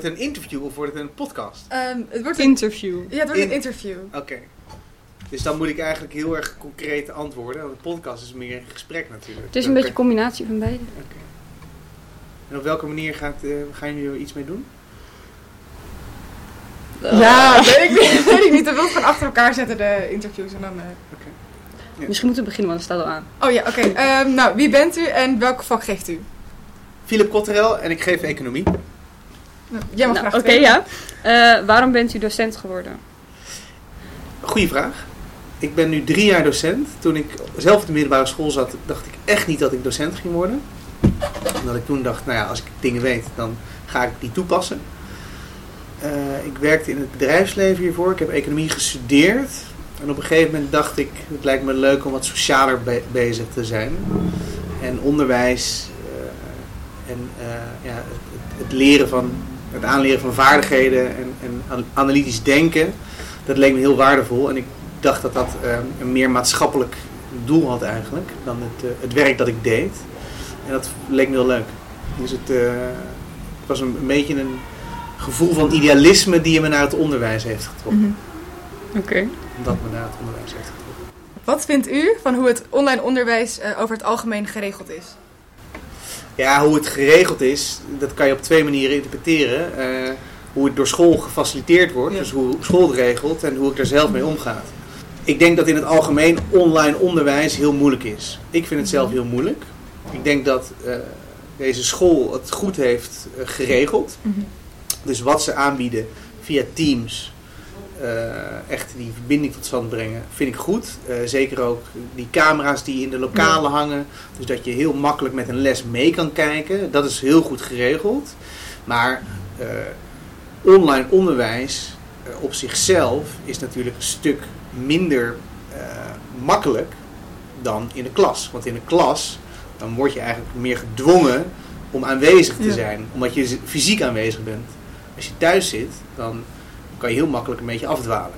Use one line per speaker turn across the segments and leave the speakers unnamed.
Wordt het een interview of wordt het een podcast?
Ehm, het wordt een,
Interview.
ja, het wordt een
In-
interview.
Oké. Dus dan moet ik eigenlijk heel erg concreet antwoorden. Want een podcast is meer een gesprek natuurlijk.
Het is een beetje een combinatie van beide.
Oké. En op welke manier gaat, eh, gaan jullie er iets mee doen?
Ja, weet ik niet. Weet ik niet. Dan wil ik gewoon achter elkaar zetten de interviews en dan... eh.
Misschien moeten we beginnen, want het staat al aan.
Oh ja, oké. Ehm, nou, wie bent u en welk vak geeft u?
Philip Kotterel en ik geef economie.
Jij mag
Nou,
graag
Oké, ja. Eh, waarom bent u docent geworden?
Goeie vraag. Ik ben nu drie jaar docent. Toen ik zelf op de middelbare school zat, dacht ik echt niet dat ik docent ging worden. Omdat ik toen dacht, nou ja, als ik dingen weet, dan ga ik die toepassen. Eh, ik werkte in het bedrijfsleven hiervoor. Ik heb economie gestudeerd. En op een gegeven moment dacht ik, het lijkt me leuk om wat socialer be- bezig te zijn. En onderwijs eh, en eh, ja, het, het leren van, het aanleren van vaardigheden en, en an- analytisch denken, dat leek me heel waardevol. En ik dacht dat dat eh, een meer maatschappelijk doel had eigenlijk dan het, eh, het werk dat ik deed. En dat leek me heel leuk. Dus het, eh, het was een, een beetje een gevoel van idealisme die me naar het onderwijs heeft getrokken.
Mhm.
Oké.
Dat me naar het onderwijs heeft getrokken.
Wat vindt u van hoe het online onderwijs eh, over het algemeen geregeld is?
Ja, hoe het geregeld is, dat kan je op twee manieren interpreteren. Eh, hoe het door school gefaciliteerd wordt,
Ja.
dus hoe school het regelt en hoe ik er zelf mee omga. Ik denk dat in het algemeen online onderwijs heel moeilijk is. Ik vind het zelf heel moeilijk. Ik denk dat eh, deze school het goed heeft eh, geregeld. Dus wat ze aanbieden via Teams, echt die verbinding tot stand brengen, vind ik goed. Eh, zeker ook die camera's die in de lokalen hangen. Dus dat je heel makkelijk met een les mee kan kijken. Dat is heel goed geregeld. Maar eh, online onderwijs eh, op zichzelf is natuurlijk een stuk minder eh, makkelijk dan in de klas. Want in de klas dan word je eigenlijk meer gedwongen om aanwezig te
Ja.
zijn. Omdat je fysiek aanwezig bent. Als je thuis zit, dan kan je heel makkelijk een beetje afdwalen.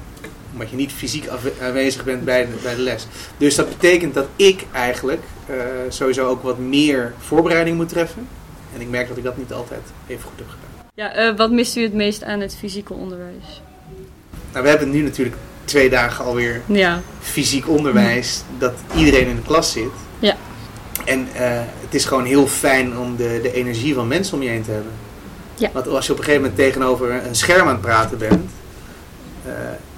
Omdat je niet fysiek aanwezig bent bij de, bij de les. Dus dat betekent dat ik eigenlijk eh, sowieso ook wat meer voorbereiding moet treffen. En ik merk dat ik dat niet altijd even goed heb gedaan.
Ja, eh, wat mist u het meest aan het fysieke onderwijs?
Nou, we hebben nu natuurlijk twee dagen alweer
Ja.
fysiek onderwijs. Dat iedereen in de klas zit.
Ja.
En eh, het is gewoon heel fijn om de, de energie van mensen om je heen te hebben.
Ja.
Want als je op een gegeven moment tegenover een scherm aan het praten bent. eh,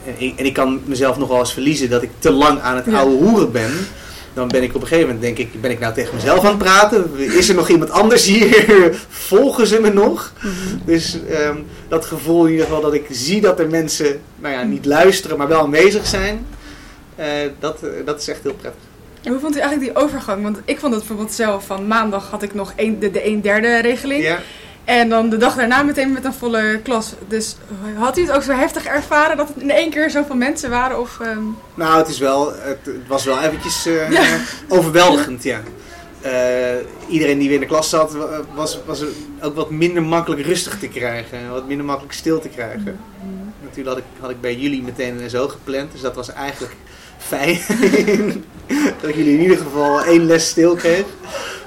en, ik, en ik kan mezelf nog wel eens verliezen dat ik te lang aan het oude hoeren ben. Dan ben ik op een gegeven moment, denk ik, ben ik nou tegen mezelf aan het praten? Is er nog iemand anders hier? Volgen ze me nog?
Mhm.
Dus ehm, dat gevoel in ieder geval dat ik zie dat er mensen, nou ja, niet luisteren, maar wel aanwezig zijn. eh, dat, eh, dat is echt heel prettig.
En hoe vond u eigenlijk die overgang? Want ik vond het bijvoorbeeld zelf van maandag had ik nog een, de, de 1 derde regeling.
Ja,
En dan de dag daarna meteen met een volle klas. Dus had u het ook zo heftig ervaren dat het in één keer zoveel mensen waren? Of, ehm,
nou, het, is wel, het, het was wel eventjes eh,
Ja.
overweldigend, ja. Eh, iedereen die weer in de klas zat, wa- was, was ook wat minder makkelijk rustig te krijgen. Wat minder makkelijk stil te krijgen. Natuurlijk had ik, had ik bij jullie meteen een zo gepland, dus dat was eigenlijk fijn. dat ik jullie in ieder geval één les stil kreeg.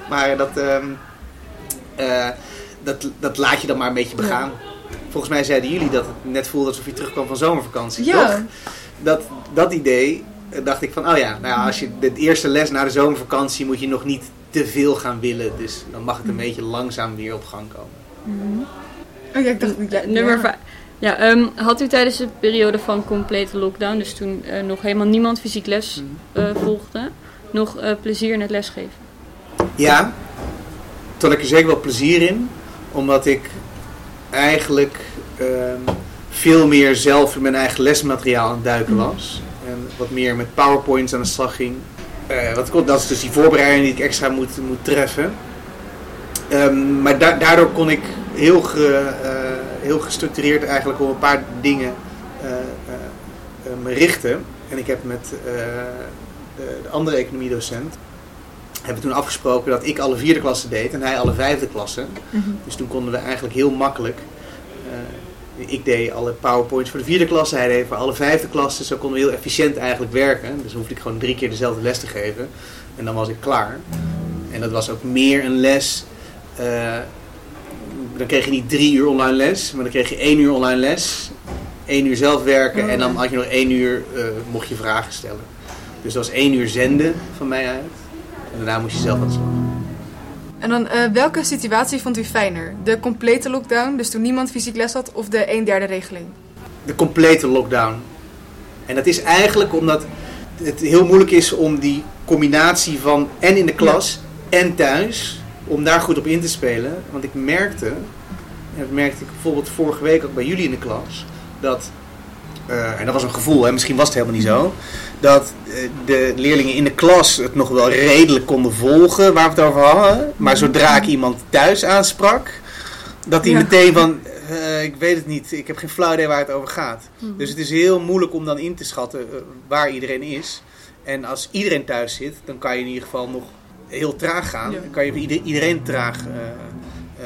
Maar dat, ehm, eh, dat, dat laat je dan maar een beetje begaan. Volgens mij zeiden jullie dat het net voelde alsof je terugkwam van zomervakantie, toch?
ja.
Dat, dat idee eh, dacht ik van, oh ja, nou ja, als je de eerste les na de zomervakantie moet je nog niet te veel gaan willen. Dus dan mag het een beetje langzaam weer op gang komen.
Oh ja, ik dacht... Ja,
Nummer
ja.
vijf. Ja, ehm, had u tijdens de periode van complete lockdown, dus toen eh, nog helemaal niemand fysiek les
Mhm.
eh, volgde, nog eh, plezier in het lesgeven?
Ja, toen had ik er zeker wel plezier in. Omdat ik eigenlijk ehm, veel meer zelf in mijn eigen lesmateriaal aan het duiken was. En wat meer met powerpoints aan de slag ging. Eh, wat, kon- dat is dus die voorbereiding die ik extra moet, moet treffen. Ehm, maar da- daardoor kon ik heel, ge- eh, heel gestructureerd eigenlijk op een paar dingen eh, me richten. En ik heb met de, de andere economiedocent hebben we toen afgesproken dat ik alle vierde klassen deed en hij alle vijfde klassen.
Mhm.
Dus toen konden we eigenlijk heel makkelijk. eh, ik deed alle powerpoints voor de vierde klasse, hij deed voor alle vijfde klassen. Zo konden we heel efficiënt eigenlijk werken. Dus dan hoefde ik gewoon drie keer dezelfde les te geven. En dan was ik klaar. En dat was ook meer een les eh, dan kreeg je niet drie uur online les, maar dan kreeg je één uur online les, één uur zelf werken
Oh,
en dan had je nog één uur, eh, mocht je vragen stellen. Dus dat was één uur zenden van mij uit. En daarna moest je zelf aan de slag.
En dan, eh, welke situatie vond u fijner? De complete lockdown, dus toen niemand fysiek les had, of de 1 derde regeling?
de complete lockdown. En dat is eigenlijk omdat het heel moeilijk is om die combinatie van en in de klas en thuis, om daar goed op in te spelen. Want ik merkte, en dat merkte ik bijvoorbeeld vorige week ook bij jullie in de klas, dat, eh, en dat was een gevoel, hè, misschien was het helemaal niet zo, dat eh, de leerlingen in de klas het nog wel redelijk konden volgen waar we het over hadden. Maar zodra ik iemand thuis aansprak, dat die
Ja.
meteen van, eh, ik weet het niet, ik heb geen flauw idee waar het over gaat. Dus het is heel moeilijk om dan in te schatten waar iedereen is. En als iedereen thuis zit, dan kan je in ieder geval nog heel traag gaan.
Ja.
Dan kan je ieder- iedereen traag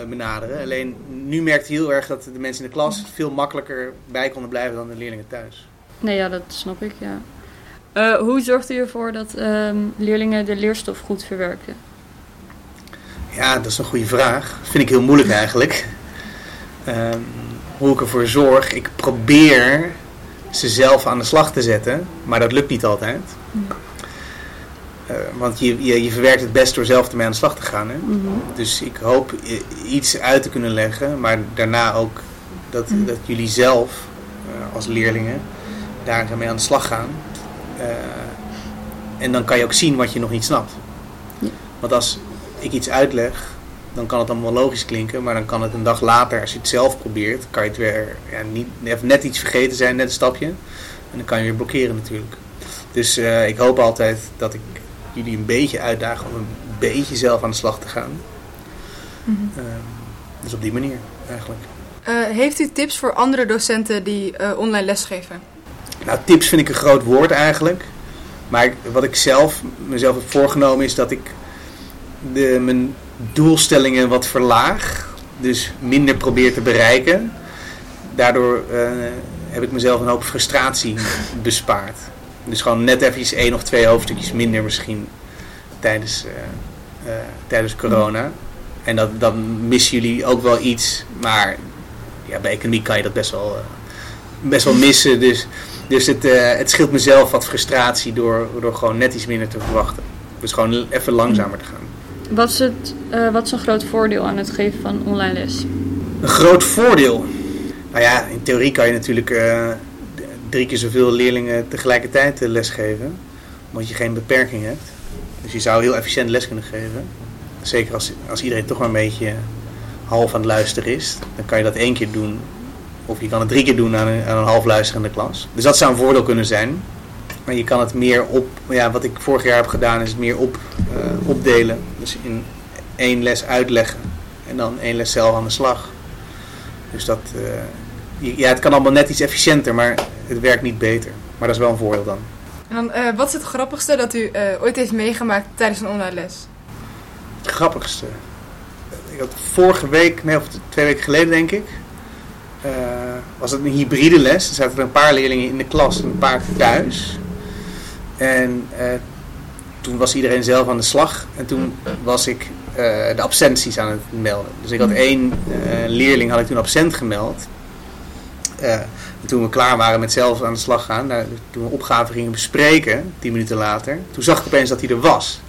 benaderen. Alleen nu merkt je heel erg dat de mensen in de klas veel makkelijker bij konden blijven dan de leerlingen thuis.
Nee, ja, dat snap ik, ja. Eh, hoe zorgt u ervoor dat ehm, leerlingen de leerstof goed verwerken?
Ja, dat is een goede vraag. Dat vind ik heel moeilijk eigenlijk. Ehm, hoe ik ervoor zorg, ik probeer ze zelf aan de slag te zetten, maar dat lukt niet altijd. Eh, want je, je, je verwerkt het best door zelf ermee aan de slag te gaan. Hè? Dus ik hoop iets uit te kunnen leggen, maar daarna ook dat, dat jullie zelf eh, als leerlingen daar mee aan de slag gaan. Eh, en dan kan je ook zien wat je nog niet snapt.
Ja.
Want als ik iets uitleg, dan kan het allemaal logisch klinken, maar dan kan het een dag later, als je het zelf probeert, kan je het weer ja, niet, even net iets vergeten zijn, net een stapje. En dan kan je weer blokkeren natuurlijk. Dus ik hoop altijd dat ik jullie een beetje uitdaag om een beetje zelf aan de slag te gaan. Ehm, dus op die manier eigenlijk.
Eh, heeft u tips voor andere docenten die eh, online lesgeven?
Nou, tips vind ik een groot woord eigenlijk. Maar wat ik zelf mezelf heb voorgenomen is dat ik de, mijn doelstellingen wat verlaag. Dus minder probeer te bereiken. Daardoor eh, heb ik mezelf een hoop frustratie bespaard. Dus gewoon net even één of twee hoofdstukjes minder misschien tijdens, eh, eh, tijdens corona. En dat, dan missen jullie ook wel iets. Maar ja, bij economie kan je dat best wel, eh, best wel missen. Dus, dus het, het scheelt mezelf wat frustratie door, door gewoon net iets minder te verwachten. Dus gewoon even langzamer te gaan.
Wat is, het, wat is een groot voordeel aan het geven van online les?
Een groot voordeel. Nou ja, in theorie kan je natuurlijk drie keer zoveel leerlingen tegelijkertijd lesgeven. Omdat je geen beperking hebt. Dus je zou heel efficiënt les kunnen geven. Zeker als, als iedereen toch maar een beetje half aan het luisteren is. Dan kan je dat één keer doen. Of je kan het drie keer doen aan een, aan een half luisterende klas. Dus dat zou een voordeel kunnen zijn. Maar je kan het meer op, ja, wat ik vorig jaar heb gedaan, is het meer op, eh, opdelen. Dus in één les uitleggen. En dan één les zelf aan de slag. Dus dat, eh, ja, het kan allemaal net iets efficiënter, maar het werkt niet beter. Maar dat is wel een voordeel dan.
En dan, eh, wat is het grappigste dat u eh, ooit heeft meegemaakt tijdens een online les?
Het grappigste. Ik had vorige week, nee, of twee weken geleden denk ik, eh, was het een hybride les. Er zaten er een paar leerlingen in de klas en een paar thuis. En toen was iedereen zelf aan de slag. En toen was ik de absenties aan het melden. Dus ik had één eh, leerling had ik toen absent gemeld. Eh, en toen we klaar waren met zelf aan de slag gaan, toen we opgaven gingen bespreken, tien minuten later, toen zag ik opeens dat hij er was.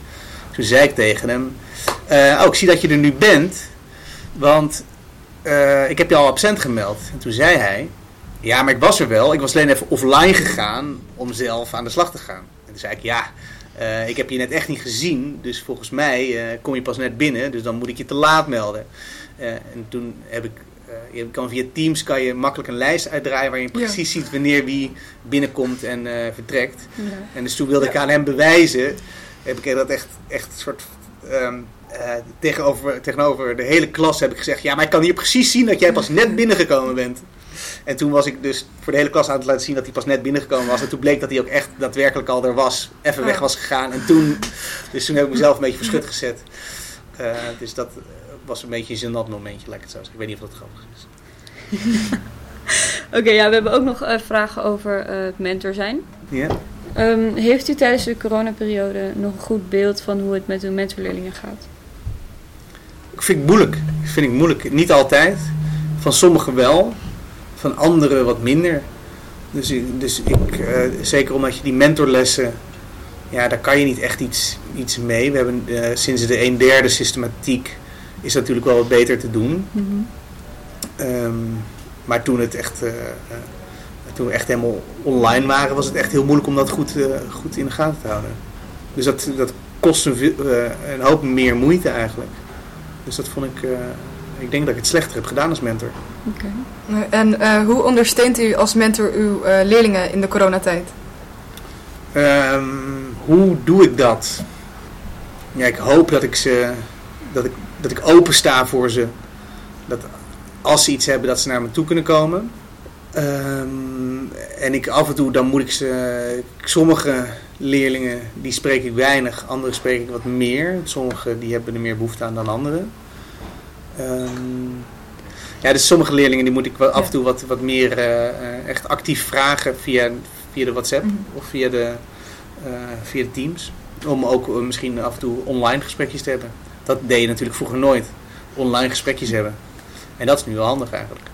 Toen zei ik tegen hem, eh, oh, ik zie dat je er nu bent, want eh, ik heb je al absent gemeld. En toen zei hij, ja, maar ik was er wel. Ik was alleen even offline gegaan om zelf aan de slag te gaan. En toen zei ik, ja, ik heb je net echt niet gezien. Dus volgens mij kom je pas net binnen. Dus dan moet ik je te laat melden. En toen heb ik, je kan via Teams kan je makkelijk een lijst uitdraaien waar je precies ziet wanneer wie binnenkomt en eh, vertrekt. En dus toen wilde ik aan hem bewijzen, heb ik dat echt, echt een soort ehm, eh, tegenover, tegenover de hele klas heb ik gezegd, ja, maar ik kan hier precies zien dat jij pas net binnengekomen bent. En toen was ik dus voor de hele klas aan het laten zien dat hij pas net binnengekomen was. En toen bleek dat hij ook echt daadwerkelijk al er was, even weg was gegaan. En toen, dus toen heb ik mezelf een beetje verschut gezet. Eh, dus dat was een beetje een gênant momentje, ik het zo. Ik weet niet of dat grappig is.
Oké, ja, we hebben ook nog eh, vragen over eh, het mentor zijn.
Ja?
Ehm, heeft u tijdens de coronaperiode nog een goed beeld van hoe het met uw mentorleerlingen gaat?
ik vind ik moeilijk. Vind ik moeilijk. Niet altijd. Van sommigen wel, van anderen wat minder. Dus, ik- dus ik, eh, zeker omdat je die mentorlessen, ja, daar kan je niet echt iets, iets mee. We hebben sinds de een derde systematiek is natuurlijk wel wat beter te doen.
Mhm.
Ehm, maar toen het echt, eh, eh, toen we echt helemaal online waren, was het echt heel moeilijk om dat goed, eh, goed in de gaten te houden. Dus dat, dat kost een, eh, een hoop meer moeite eigenlijk. Dus dat vond ik, ik denk dat ik het slechter heb gedaan als mentor.
Oké.
En hoe ondersteunt u als mentor uw leerlingen in de coronatijd?
Ehm, hoe doe ik dat? Ja, ik hoop dat ik ze, dat ik, dat ik open sta voor ze. Dat als ze iets hebben, dat ze naar me toe kunnen komen. Ehm, en ik af en toe, dan moet ik ze, sommige leerlingen, die spreek ik weinig, andere spreek ik wat meer. Sommige, die hebben er meer behoefte aan dan anderen. Ehm, ja, dus sommige leerlingen, die moet ik wel af en toe wat, wat meer eh, eh, echt actief vragen via, via de WhatsApp
Mhm.
of via de, eh, via de Teams. Om ook misschien af en toe online gesprekjes te hebben. Dat deed je natuurlijk vroeger nooit. Online gesprekjes hebben. En dat is nu wel handig eigenlijk.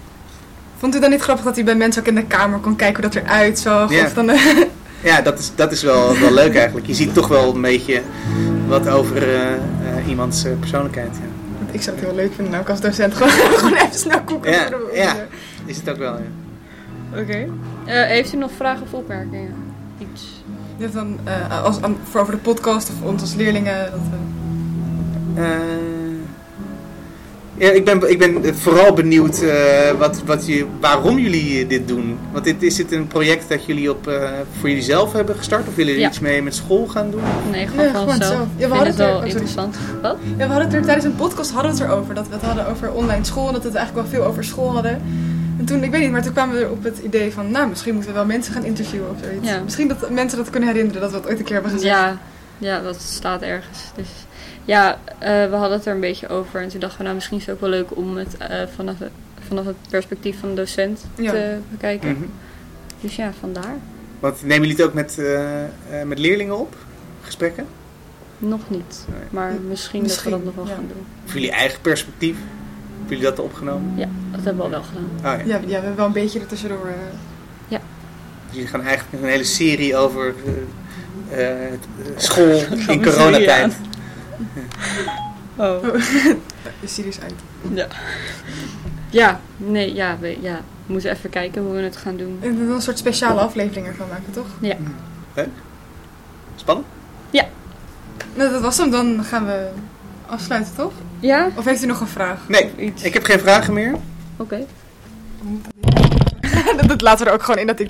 Vond u dan niet grappig dat u bij mensen ook in de kamer kon kijken hoe dat eruit zag?
Ja.
Of dan, eh,
Ja, dat is, dat is wel, wel leuk eigenlijk. Je ziet toch wel een beetje wat over eh, eh, iemands persoonlijkheid. Ja.
Ik zou het heel leuk vinden nou, ook als docent. Gewoon, gewoon even snel koeken.
Ja, ja. Is het ook wel, ja.
Oké. Eh, heeft u nog vragen of opmerkingen? Iets?
Hebt dan eh, als, voor over de podcast of ons als leerlingen. Dat, eh,
Eh, ja, ik ben, ik ben vooral benieuwd eh, wat, wat je, waarom jullie dit doen. Want dit, is dit een project dat jullie op, eh, voor jullie zelf hebben gestart? Of willen jullie
Ja.
iets mee met school gaan doen?
Nee, gewoon
Nee,
van
gewoon
zelf.
zelf. Ja, we hadden
het
het er-
wel interessant. Wat?
Ja, we hadden het er tijdens een podcast hadden we het erover. Dat we het hadden over online school. En dat we het eigenlijk wel veel over school hadden. En toen, ik weet niet, maar toen kwamen we er op het idee van... Nou, misschien moeten we wel mensen gaan interviewen of zoiets.
Ja.
Misschien dat mensen dat kunnen herinneren dat we het ooit een keer hebben gezegd.
Ja, ja, dat staat ergens. Dus ja, eh, we hadden het er een beetje over. En toen dachten we, nou, misschien is het ook wel leuk om het eh, vanaf, het- vanaf het perspectief van de docent
Ja.
te bekijken.
Mhm.
Dus ja, vandaar.
Want nemen jullie het ook met, eh, eh, met leerlingen op? Gesprekken?
Nog niet.
Nee.
Maar misschien,
Misschien,
dat we dat nog wel
ja.
gaan doen.
Of jullie eigen perspectief? Hebben jullie dat opgenomen?
Ja, dat hebben we al wel gedaan.
Oh, ja.
Ja, ja, we hebben wel een beetje er tussendoor. eh,
Dus jullie gaan eigenlijk een hele serie over school in coronatijd.
Oh.
is serieus uit.
Ja, nee, ja we, ja, we moeten even kijken hoe we het gaan doen.
En we willen een soort speciale aflevering ervan maken, toch?
Spannend?
Nou, dat was hem. Dan gaan we afsluiten, toch?
Ja?
Of heeft u nog een vraag?
Nee,
iets?
ik heb geen vragen meer.
Oké.
dat laten we er ook gewoon in dat ik